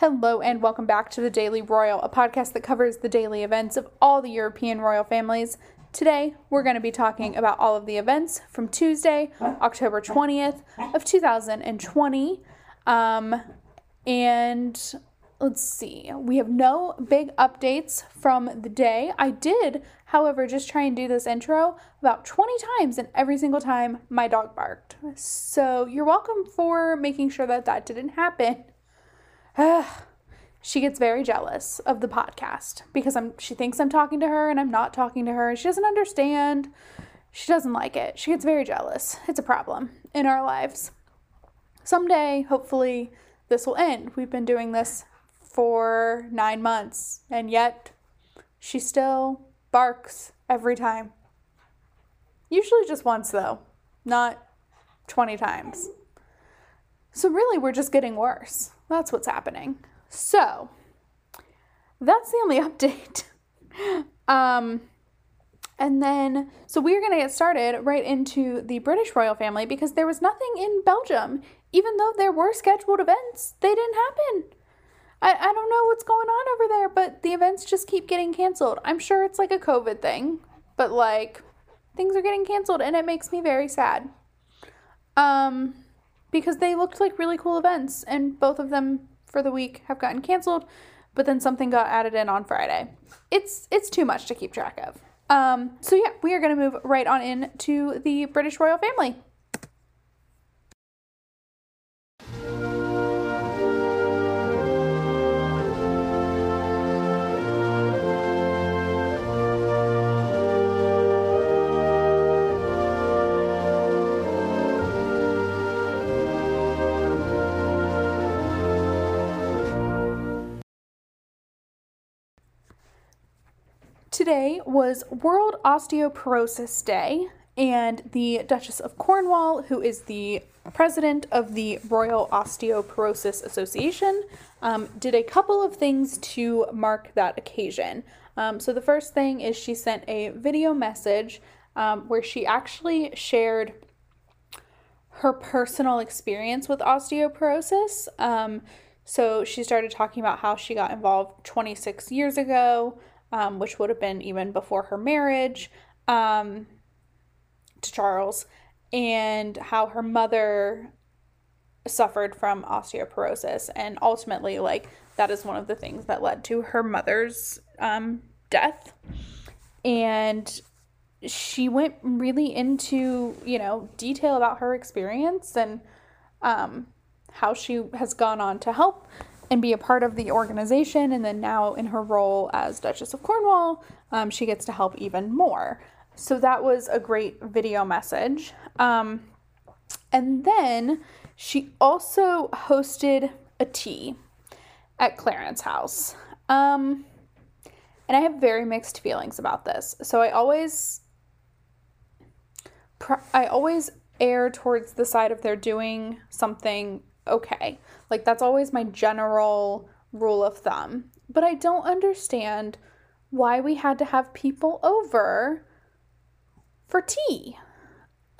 Hello and welcome back to the Daily Royal, a podcast that covers the daily events of all the European royal families. Today, we're going to be talking about all of the events from Tuesday, October 20th of 2020. Um, and let's see, we have no big updates from the day. I did, however, just try and do this intro about 20 times, and every single time my dog barked. So you're welcome for making sure that that didn't happen. she gets very jealous of the podcast because I'm she thinks I'm talking to her and I'm not talking to her. She doesn't understand. She doesn't like it. She gets very jealous. It's a problem in our lives. Someday, hopefully, this will end. We've been doing this for 9 months and yet she still barks every time. Usually just once though, not 20 times. So really we're just getting worse. That's what's happening. So, that's the only update. um, and then, so we're going to get started right into the British royal family because there was nothing in Belgium. Even though there were scheduled events, they didn't happen. I, I don't know what's going on over there, but the events just keep getting canceled. I'm sure it's like a COVID thing, but like things are getting canceled and it makes me very sad. Um, because they looked like really cool events and both of them for the week have gotten canceled, but then something got added in on Friday. It's it's too much to keep track of. Um, so yeah, we are going to move right on in to the British royal family. Today was World Osteoporosis Day, and the Duchess of Cornwall, who is the president of the Royal Osteoporosis Association, um, did a couple of things to mark that occasion. Um, so, the first thing is she sent a video message um, where she actually shared her personal experience with osteoporosis. Um, so, she started talking about how she got involved 26 years ago um, which would have been even before her marriage um, to Charles, and how her mother suffered from osteoporosis. And ultimately, like, that is one of the things that led to her mother's um, death. And she went really into, you know, detail about her experience and um, how she has gone on to help and be a part of the organization. And then now, in her role as Duchess of Cornwall, um, she gets to help even more. So that was a great video message. Um, and then she also hosted a tea at Clarence House. Um, and I have very mixed feelings about this. So I always, I always err towards the side of they're doing something okay. Like, that's always my general rule of thumb. But I don't understand why we had to have people over for tea.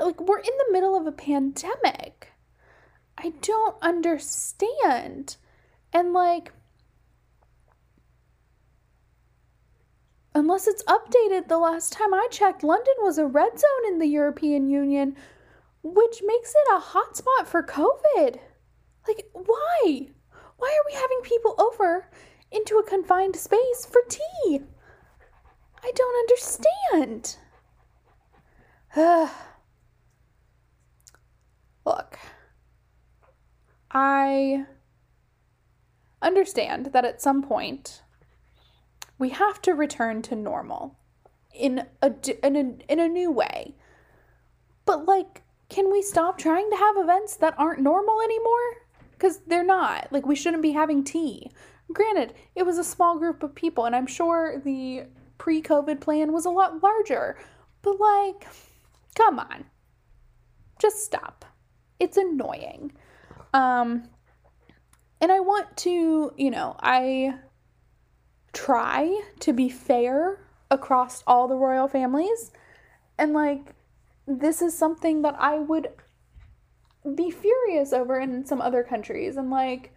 Like, we're in the middle of a pandemic. I don't understand. And, like, unless it's updated, the last time I checked, London was a red zone in the European Union, which makes it a hotspot for COVID. Like, why? Why are we having people over into a confined space for tea? I don't understand. Look, I understand that at some point we have to return to normal in a, in a, in a new way. But, like, can we stop trying to have events that aren't normal anymore? Because they're not. Like, we shouldn't be having tea. Granted, it was a small group of people, and I'm sure the pre COVID plan was a lot larger, but like, come on. Just stop. It's annoying. Um, and I want to, you know, I try to be fair across all the royal families. And like, this is something that I would be furious over in some other countries and like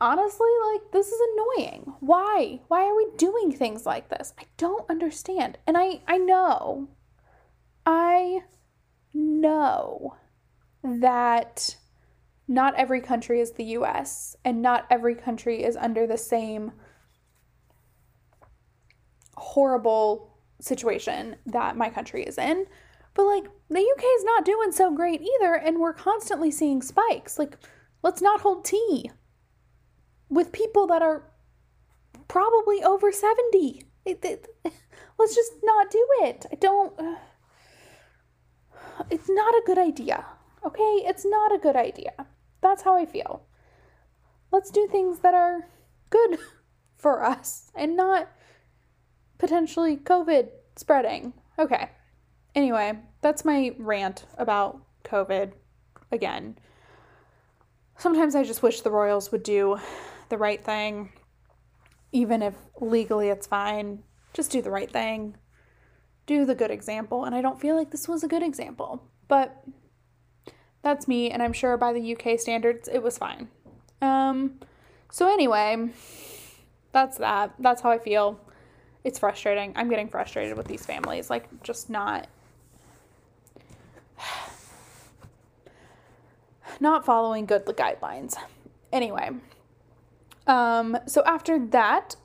honestly, like, this is annoying. Why? Why are we doing things like this? I don't understand. And I, I know, I know that not every country is the US and not every country is under the same horrible situation that my country is in. But like the UK is not doing so great either and we're constantly seeing spikes. Like let's not hold tea with people that are probably over 70. It, it, let's just not do it. I don't uh, it's not a good idea. Okay? It's not a good idea. That's how I feel. Let's do things that are good for us and not potentially COVID spreading. Okay. Anyway, that's my rant about COVID again. Sometimes I just wish the Royals would do the right thing, even if legally it's fine. Just do the right thing. Do the good example. And I don't feel like this was a good example. But that's me, and I'm sure by the UK standards, it was fine. Um, so anyway, that's that. That's how I feel. It's frustrating. I'm getting frustrated with these families. Like, just not. Not following good guidelines. Anyway, um, so after that,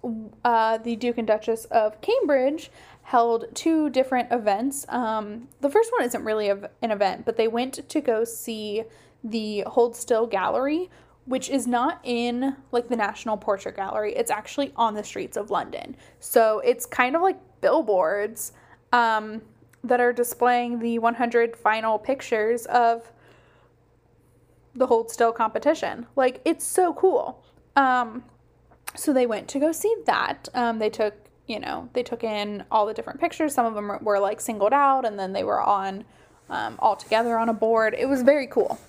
uh, the Duke and Duchess of Cambridge held two different events. Um, the first one isn't really an event, but they went to go see the Hold Still Gallery, which is not in like the National Portrait Gallery. It's actually on the streets of London. So it's kind of like billboards um, that are displaying the 100 final pictures of the Hold Still competition. Like it's so cool. Um, so they went to go see that. Um, they took you know, they took in all the different pictures. Some of them were like singled out and then they were on um, all together on a board. It was very cool.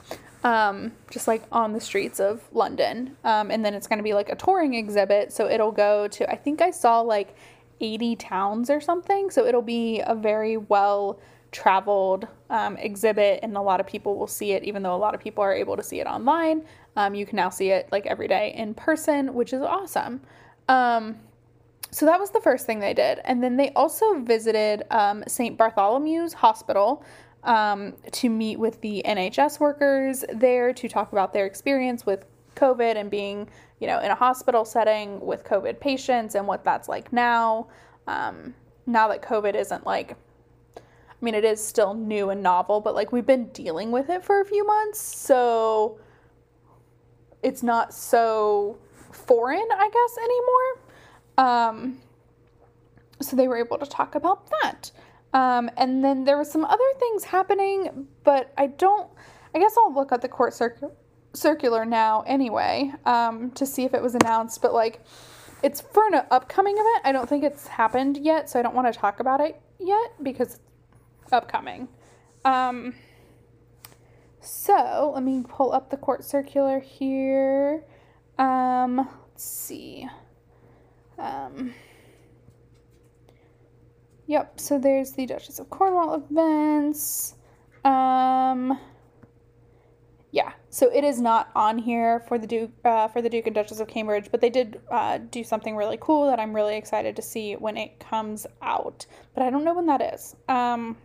Um, just like on the streets of London. Um, and then it's going to be like a touring exhibit. So it'll go to, I think I saw like 80 towns or something. So it'll be a very well traveled um, exhibit and a lot of people will see it even though a lot of people are able to see it online um, you can now see it like every day in person which is awesome um, so that was the first thing they did. And then they also visited um, St. Bartholomew's Hospital um, to meet with the NHS workers there to talk about their experience with COVID and being, you know, in a hospital setting with COVID patients and what that's like now. Um, now that COVID isn't like, I mean, it is still new and novel, but like we've been dealing with it for a few months. So it's not so foreign, I guess, anymore. Um, so they were able to talk about that. Um, and then there were some other things happening, but I don't. I guess I'll look at the court circular now anyway um, to see if it was announced. But like, it's for an upcoming event. I don't think it's happened yet, so I don't want to talk about it yet because upcoming. Um, so let me pull up the court circular here. Um, let's see. Um, yep, so there's the Duchess of Cornwall events. Um, yeah, so it is not on here for the Duke uh, for the Duke and Duchess of Cambridge, but they did uh, do something really cool that I'm really excited to see when it comes out. But I don't know when that is. Um,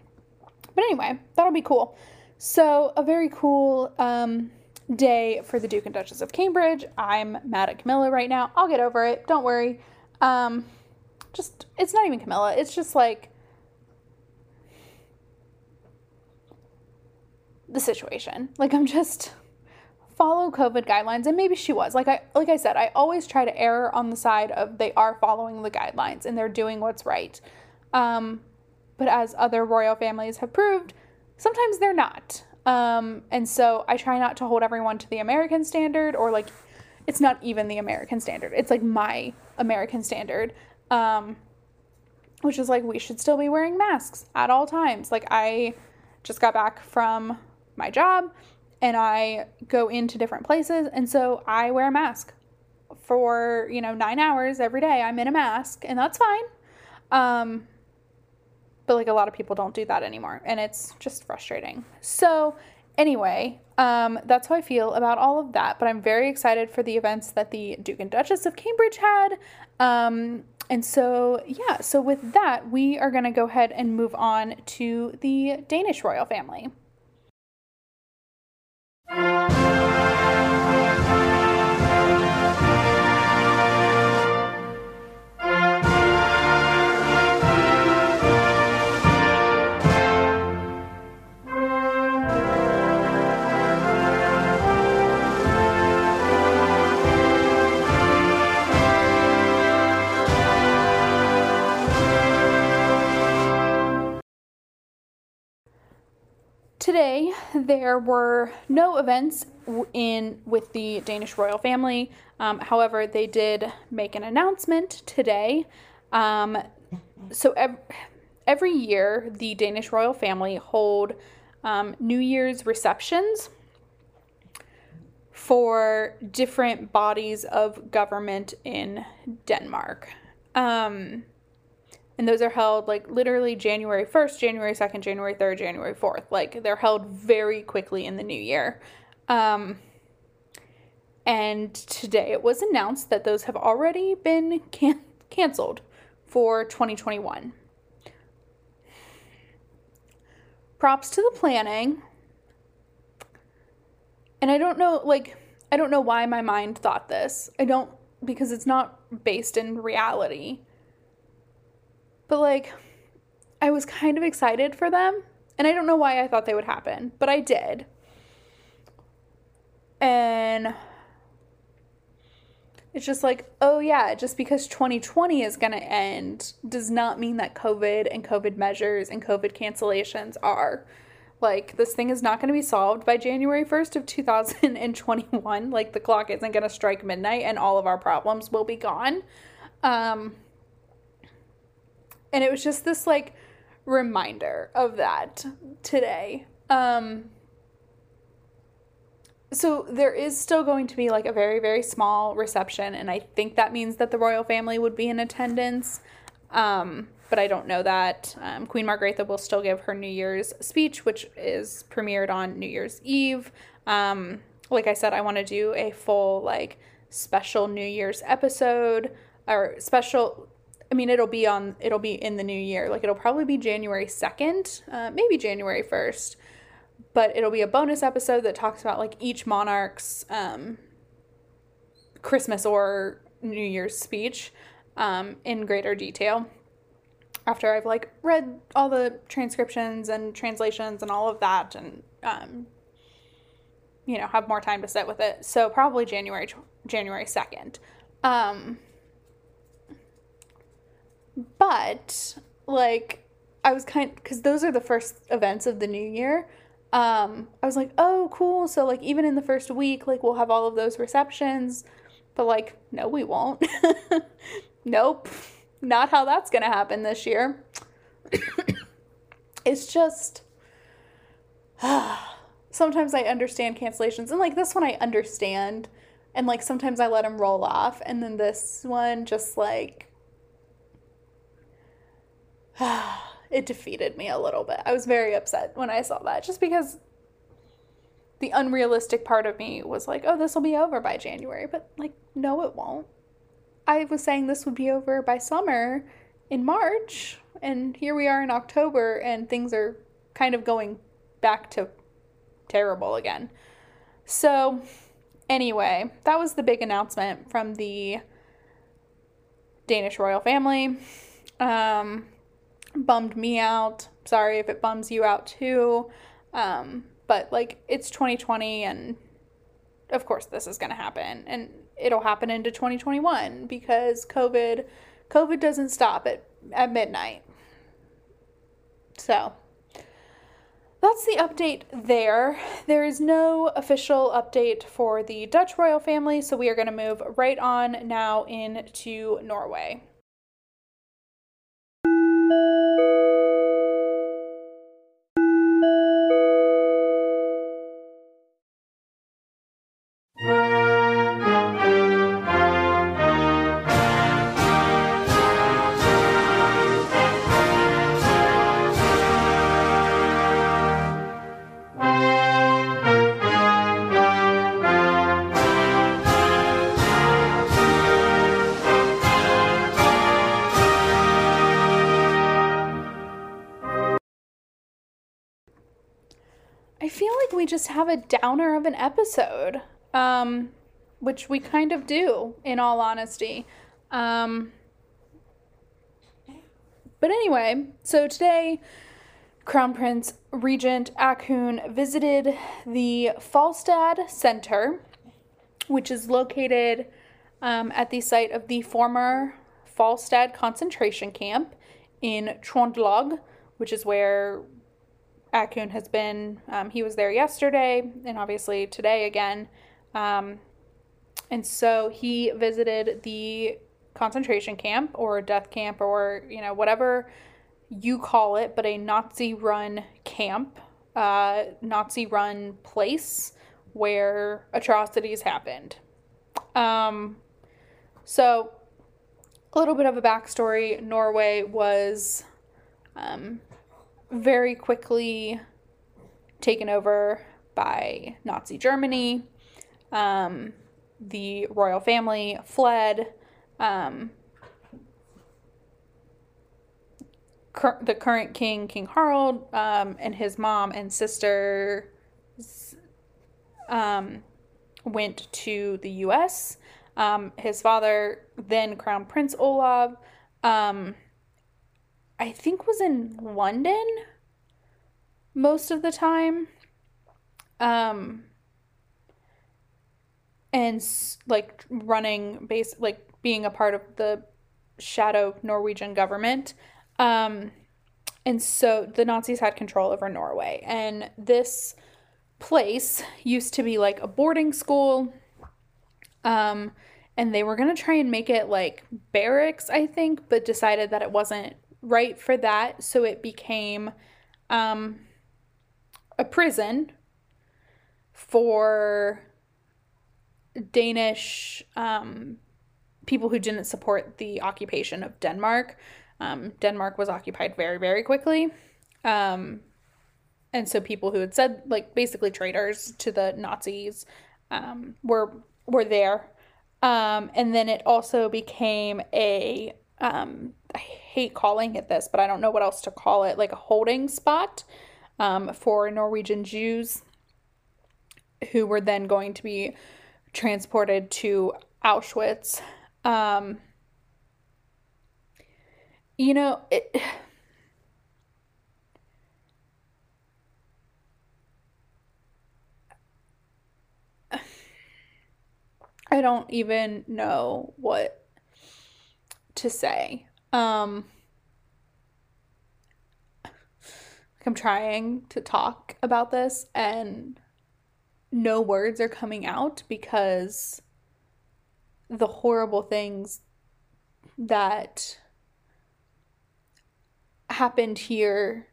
but anyway, that'll be cool. So a very cool um, day for the Duke and Duchess of Cambridge. I'm mad at Camilla right now. I'll get over it. Don't worry. Um, just it's not even Camilla. It's just like the situation. Like I'm just follow COVID guidelines and maybe she was. Like I like I said, I always try to err on the side of they are following the guidelines and they're doing what's right. Um, but as other royal families have proved, sometimes they're not. Um, and so I try not to hold everyone to the American standard or like it's not even the American standard. It's like my American standard. Um, which is like we should still be wearing masks at all times. Like I just got back from my job and I go into different places and so I wear a mask for, you know, 9 hours every day. I'm in a mask and that's fine. Um but like a lot of people don't do that anymore and it's just frustrating. So, anyway, um, that's how I feel about all of that. But I'm very excited for the events that the Duke and Duchess of Cambridge had. Um, and so, yeah, so with that, we are going to go ahead and move on to the Danish royal family. Today, there were no events in with the Danish royal family. Um, however, they did make an announcement today. Um, so ev- every year, the Danish royal family hold um, New Year's receptions for different bodies of government in Denmark. And those are held like literally January 1st, January 2nd, January 3rd, January 4th. Like they're held very quickly in the new year. Um, and today it was announced that those have already been can- canceled for 2021. Props to the planning. And I don't know, like, I don't know why my mind thought this. I don't, because it's not based in reality. But like, I was kind of excited for them. And I don't know why I thought they would happen, but I did. And it's just like, oh yeah, just because 2020 is going to end does not mean that COVID and COVID measures and COVID cancellations are. Like, this thing is not going to be solved by January 1st of 2021. Like, the clock isn't going to strike midnight and all of our problems will be gone. Um, and it was just this like reminder of that today. Um so there is still going to be like a very very small reception and i think that means that the royal family would be in attendance. Um but i don't know that um, queen margrethe will still give her new year's speech which is premiered on new year's eve. Um like i said i want to do a full like special new year's episode or special I mean, it'll be on, it'll be in the new year. Like, it'll probably be January 2nd, uh, maybe January 1st. But it'll be a bonus episode that talks about, like, each monarch's um, Christmas or New Year's speech um, in greater detail. After I've, like, read all the transcriptions and translations and all of that and, um, you know, have more time to sit with it. So, probably January, January 2nd. Um, but like I was kind because those are the first events of the new year. Um, I was like, oh, cool. So like even in the first week, like we'll have all of those receptions, but like no, we won't. nope, not how that's gonna happen this year. it's just sometimes I understand cancellations, and like this one I understand, and like sometimes I let them roll off, and then this one just like it defeated me a little bit. I was very upset when I saw that just because the unrealistic part of me was like, oh, this will be over by January. But, like, no, it won't. I was saying this would be over by summer in March, and here we are in October, and things are kind of going back to terrible again. So, anyway, that was the big announcement from the Danish royal family. Um, bummed me out. Sorry if it bums you out too. Um, but like it's 2020 and of course this is going to happen and it'll happen into 2021 because COVID COVID doesn't stop at at midnight. So, that's the update there. There is no official update for the Dutch royal family, so we are going to move right on now into Norway. Just have a downer of an episode, um, which we kind of do, in all honesty. Um, but anyway, so today, Crown Prince Regent Haakon visited the Falstad Center, which is located um, at the site of the former Falstad concentration camp in Trøndelag, which is where Haakon has been. Um, he was there yesterday and obviously today again. Um, and so he visited the concentration camp or death camp or, you know, whatever you call it, but a Nazi run camp, uh, Nazi run place where atrocities happened. Um, so, a little bit of a backstory Norway was um, very quickly taken over by Nazi Germany. Um, the royal family fled. Um, cur- the current king, King Harald, um, and his mom and sister um, went to the U.S. Um, his father, then Crown Prince Olav, I think was in London most of the time. Um, and like running base like being a part of the shadow Norwegian government. Um, and so the Nazis had control over Norway. And this place used to be like a boarding school. Um, and they were going to try and make it like barracks, I think, but decided that it wasn't right for that. So it became um, a prison for Danish um, people who didn't support the occupation of Denmark. Um, Denmark was occupied very, very quickly. Um, and so people who had said, like, basically traitors to the Nazis um, were were there. Um, and then it also became a um, I hate calling it this, but I don't know what else to call it, like a holding spot um, for Norwegian Jews who were then going to be transported to Auschwitz. Um, you know, it. I don't even know what to say. Um, I'm trying to talk about this and no words are coming out because the horrible things that happened here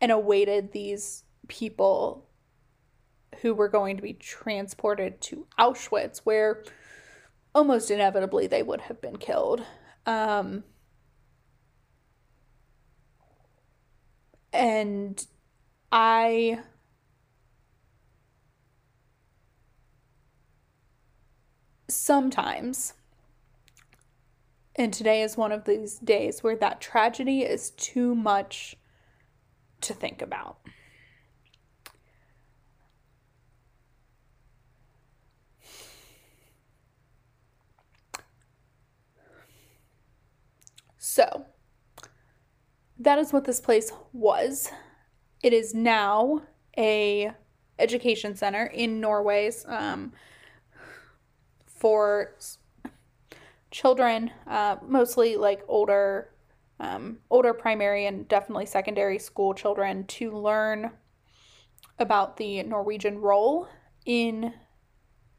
and awaited these people who were going to be transported to Auschwitz, where almost inevitably they would have been killed. Um, and I sometimes, and today is one of these days where that tragedy is too much to think about. So, that is what this place was. It is now a education center in Norway's um, for children, uh, mostly like older, um, older primary and definitely secondary school children, to learn about the Norwegian role in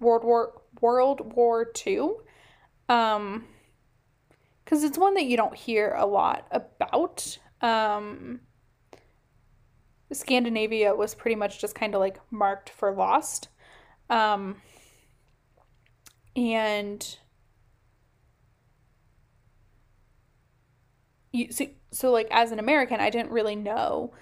World War World War II. Um, because it's one that you don't hear a lot about. Um, Scandinavia was pretty much just kind of like marked for lost. Um, and you so, so like as an American, I didn't really know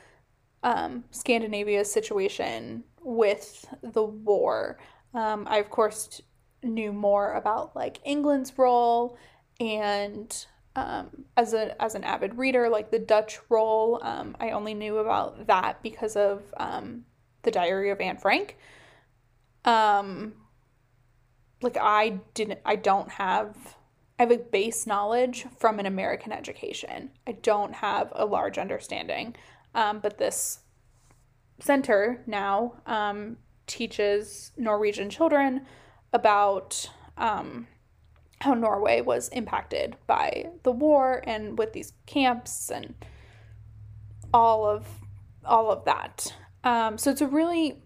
um, Scandinavia's situation with the war. Um, I of course knew more about like England's role and um, as a as an avid reader, like the Dutch role. Um, I only knew about that because of um, the Diary of Anne Frank. Um, like I didn't, I don't have. I have a base knowledge from an American education. I don't have a large understanding, um, but this center now um, teaches Norwegian children about how Norway was impacted by the war and with these camps and all of all of that. Um, so it's a really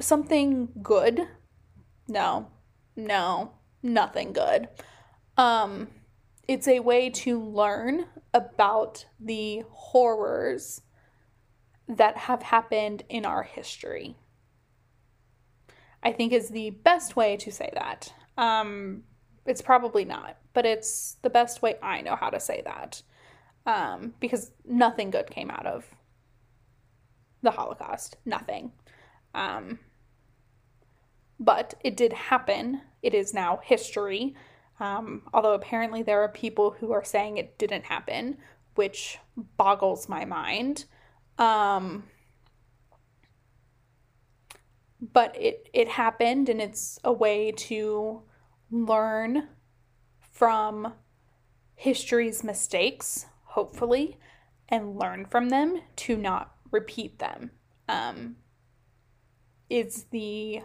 something good. No, no, nothing good. Um, it's a way to learn about the horrors that have happened in our history. I think is the best way to say that. Um, it's probably not, but it's the best way I know how to say that. Um, because nothing good came out of the Holocaust. Nothing. Um, but it did happen. It is now history. Um, although apparently there are people who are saying it didn't happen, which boggles my mind. Um, but it it happened and it's a way to learn from history's mistakes hopefully and learn from them to not repeat them um, is the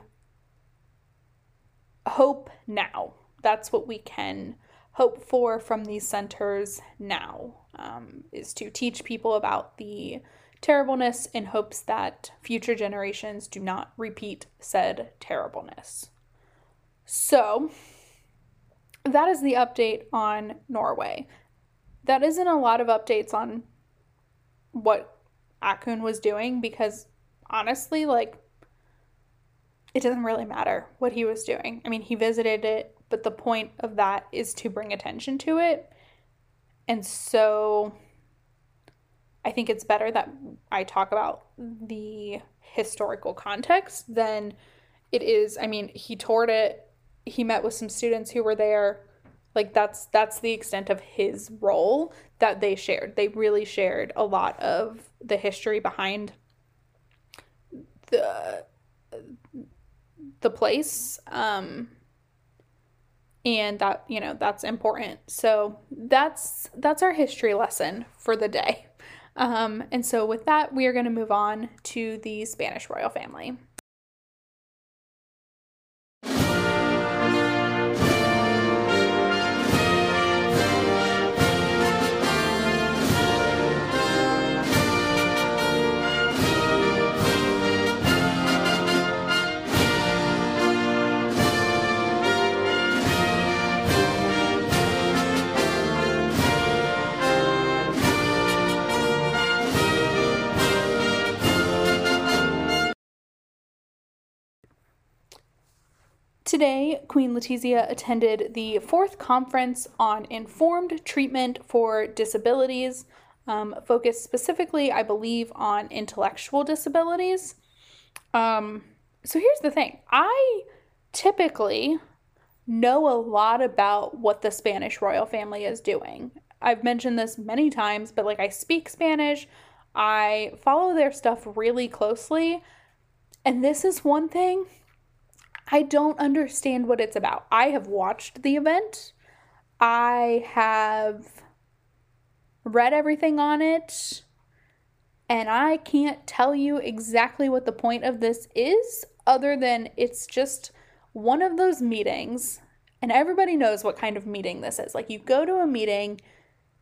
hope now that's what we can hope for from these centers now um, is to teach people about the terribleness in hopes that future generations do not repeat said terribleness. So, that is the update on Norway. That isn't a lot of updates on what Haakon was doing because honestly, like, it doesn't really matter what he was doing. I mean, he visited it, but the point of that is to bring attention to it. And so I think it's better that I talk about the historical context than it is. I mean, he toured it. He met with some students who were there. Like that's that's the extent of his role that they shared. They really shared a lot of the history behind the the place. Um and that, you know, that's important. So that's that's our history lesson for the day. Um, and so, with that, we are going to move on to the Spanish royal family. Today, Queen Letizia attended the fourth conference on informed treatment for disabilities, um, focused specifically, I believe, on intellectual disabilities. Um, so here's the thing I typically know a lot about what the Spanish royal family is doing. I've mentioned this many times, but like I speak Spanish, I follow their stuff really closely. And this is one thing I don't understand what it's about. I have watched the event. I have read everything on it. And I can't tell you exactly what the point of this is, other than it's just one of those meetings. And everybody knows what kind of meeting this is. Like, you go to a meeting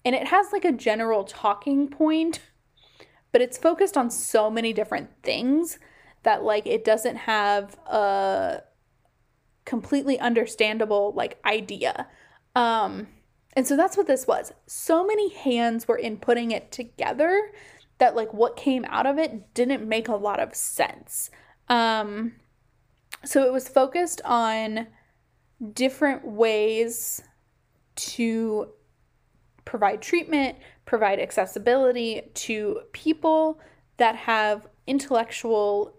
and it has like a general talking point, but it's focused on so many different things that, like, it doesn't have a completely understandable like idea. Um and so that's what this was. So many hands were in putting it together that like what came out of it didn't make a lot of sense. Um so it was focused on different ways to provide treatment, provide accessibility to people that have intellectual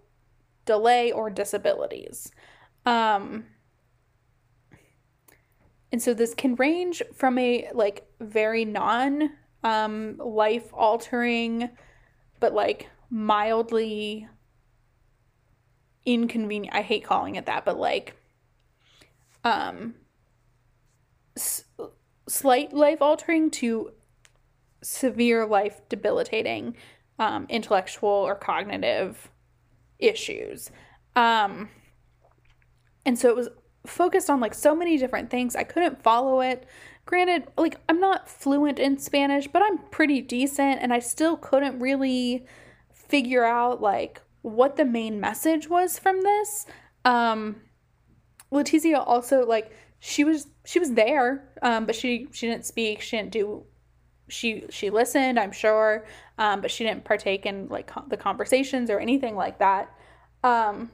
delay or disabilities. Um, and so this can range from a like very non um, life altering, but like mildly inconvenient. I hate calling it that, but like um, s- slight life altering to severe life debilitating um, intellectual or cognitive issues. Um, and so it was focused on like so many different things. I couldn't follow it. Granted, like I'm not fluent in Spanish, but I'm pretty decent and I still couldn't really figure out like what the main message was from this. Um Letizia also like she was she was there, um, but she she didn't speak, she didn't do she she listened, I'm sure, um, but she didn't partake in like co- the conversations or anything like that. Um,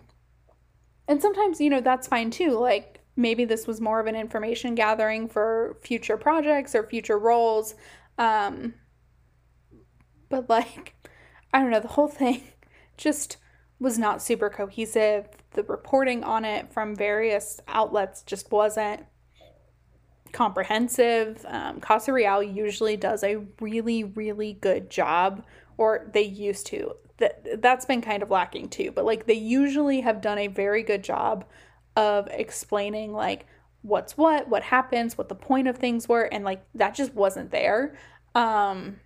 and sometimes, you know, that's fine too. Like maybe this was more of an information gathering for future projects or future roles. Um, but like, I don't know, the whole thing just was not super cohesive. The reporting on it from various outlets just wasn't comprehensive. Um, Casa Real usually does a really, really good job, or they used to that that's been kind of lacking too but like they usually have done a very good job of explaining like what's what what happens what the point of things were and like that just wasn't there. Um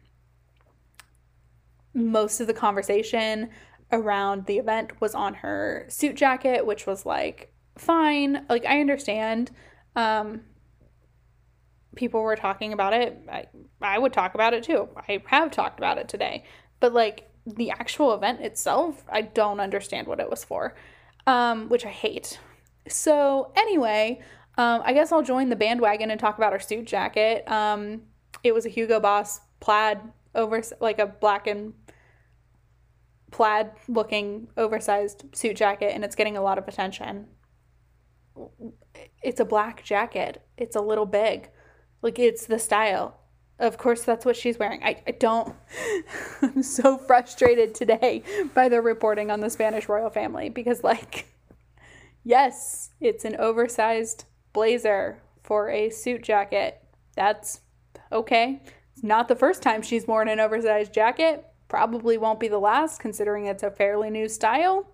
most of the conversation around the event was on her suit jacket which was like fine. Like i understand um people were talking about it. I, I would talk about it too. I have talked about it today. But like the actual event itself, I don't understand what it was for, um, which I hate. So, anyway, um, I guess I'll join the bandwagon and talk about our suit jacket. Um, it was a Hugo Boss plaid over, like a black and plaid looking oversized suit jacket, and it's getting a lot of attention. It's a black jacket, it's a little big. Like, it's the style of course that's what she's wearing. I, I don't i'm so frustrated today by the reporting on the spanish royal family because like yes it's an oversized blazer for a suit jacket. That's okay. It's not the first time she's worn an oversized jacket. Probably won't be the last considering it's a fairly new style.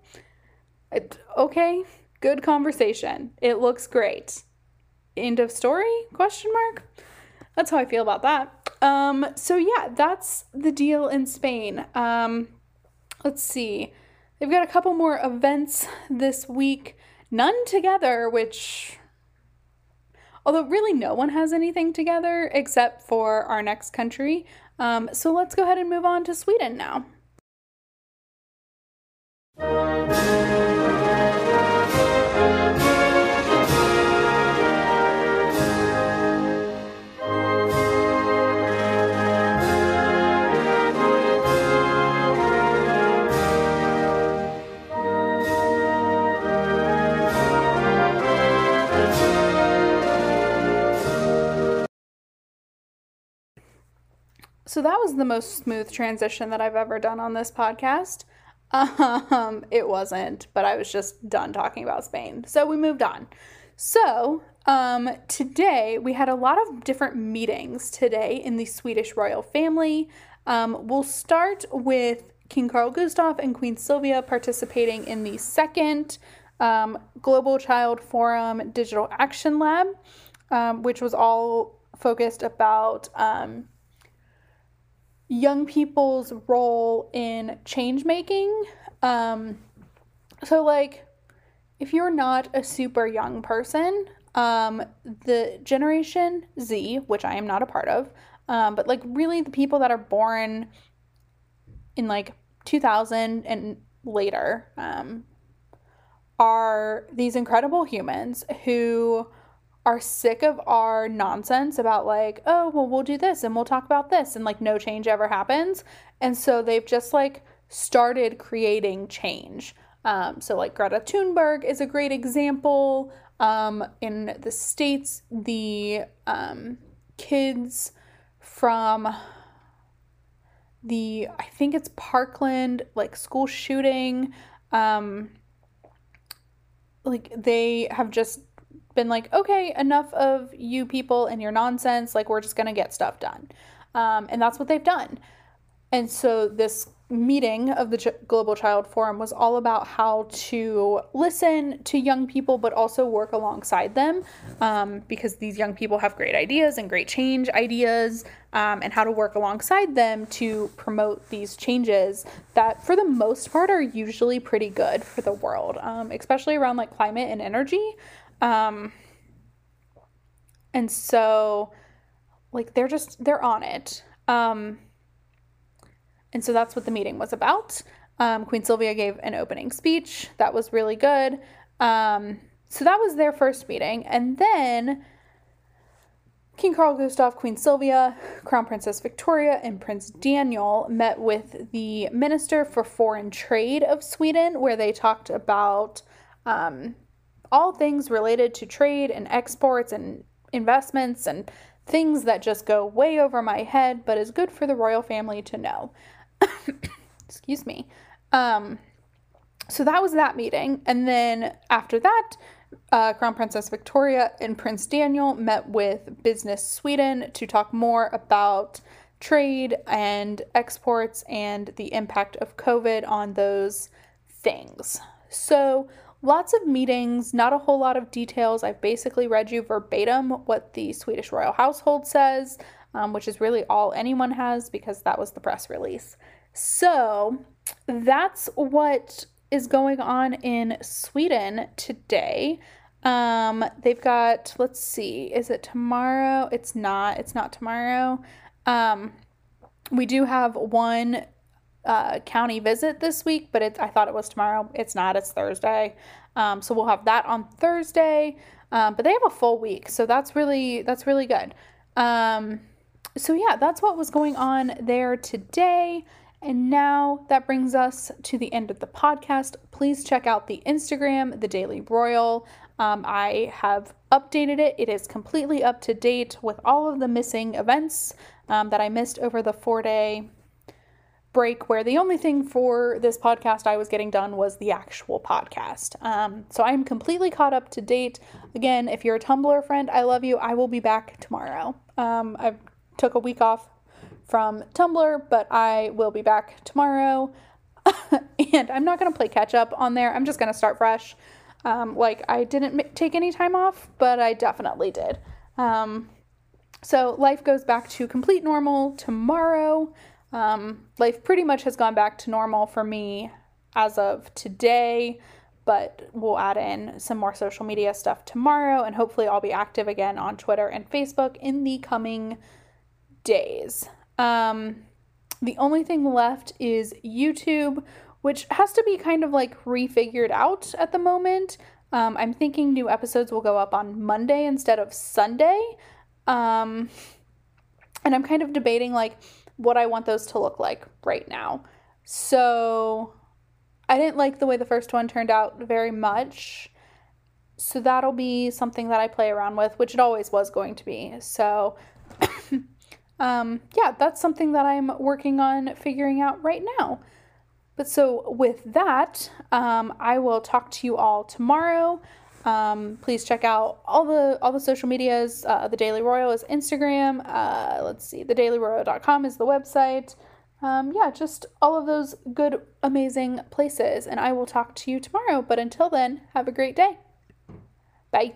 It, okay good conversation. It looks great. End of story? Question mark that's how I feel about that. Um, so yeah, that's the deal in Spain. Um, let's see. They've got a couple more events this week. None together, which although really no one has anything together except for our next country. Um, so let's go ahead and move on to Sweden now. So that was the most smooth transition that I've ever done on this podcast. Um, it wasn't, but I was just done talking about Spain. So we moved on. So, um, today we had a lot of different meetings today in the Swedish royal family. Um, we'll start with King Carl Gustaf and Queen Sylvia participating in the second um, Global Child Forum Digital Action Lab, um, which was all focused about um, young people's role in change making. Um, so, like, if you're not a super young person, um, the Generation Z, which I am not a part of, um, but like really the people that are born in like 2000 and later um, are these incredible humans who are sick of our nonsense about like, oh, well, we'll do this and we'll talk about this and like no change ever happens. And so they've just like started creating change. Um, so like Greta Thunberg is a great example. Um, in the States, the um, kids from the, I think it's Parkland, like school shooting, um, like they have just been like, okay, enough of you people and your nonsense. Like, we're just going to get stuff done. Um, and that's what they've done. And so this meeting of the Global Child Forum was all about how to listen to young people, but also work alongside them um, because these young people have great ideas and great change ideas, um, and how to work alongside them to promote these changes that, for the most part, are usually pretty good for the world, um, especially around like climate and energy. Um, and so, like, they're just, they're on it. Um, and so that's what the meeting was about. Um, Queen Sylvia gave an opening speech. That was really good. Um, so that was their first meeting. And then King Carl Gustav, Queen Sylvia, Crown Princess Victoria, and Prince Daniel met with the Minister for Foreign Trade of Sweden, where they talked about um, all things related to trade and exports and investments and things that just go way over my head, but is good for the royal family to know. Excuse me. Um, so that was that meeting. And then after that, uh, Crown Princess Victoria and Prince Daniel met with Business Sweden to talk more about trade and exports and the impact of COVID on those things. So, lots of meetings, not a whole lot of details. I've basically read you verbatim what the Swedish royal household says, um, which is really all anyone has because that was the press release. So that's what is going on in Sweden today. Um, they've got, let's see, is it tomorrow? It's not, it's not tomorrow. Um, we do have one uh, county visit this week, but it, I thought it was tomorrow. It's not, it's Thursday. Um, so we'll have that on Thursday. Um, but they have a full week, so that's really that's really good. Um, so yeah, that's what was going on there today. And now that brings us to the end of the podcast. Please check out the Instagram, the Daily Royal. Um, I have updated it. It is completely up to date with all of the missing events um, that I missed over the four day break, where the only thing for this podcast I was getting done was the actual podcast. Um, so I'm completely caught up to date. Again, if you're a Tumblr friend, I love you. I will be back tomorrow. Um, I took a week off from Tumblr, but I will be back tomorrow. and I'm not going to play catch up on there. I'm just going to start fresh. Um, like, I didn't m- take any time off, but I definitely did. Um, so, life goes back to complete normal tomorrow. Um, life pretty much has gone back to normal for me as of today, but we'll add in some more social media stuff tomorrow, and hopefully, I'll be active again on Twitter and Facebook in the coming days. Um, the only thing left is YouTube, which has to be kind of like refigured out at the moment. Um, I'm thinking new episodes will go up on Monday instead of Sunday. Um, and I'm kind of debating like what I want those to look like right now. So I didn't like the way the first one turned out very much. So that'll be something that I play around with, which it always was going to be. So um, yeah, that's something that I'm working on figuring out right now. But so with that, um, I will talk to you all tomorrow. Um, please check out all the all the social medias. Uh, the Daily Royal is Instagram. Uh, let's see, the thedailyroyal.com is the website. Um, yeah, just all of those good, amazing places. And I will talk to you tomorrow. But until then, have a great day. Bye.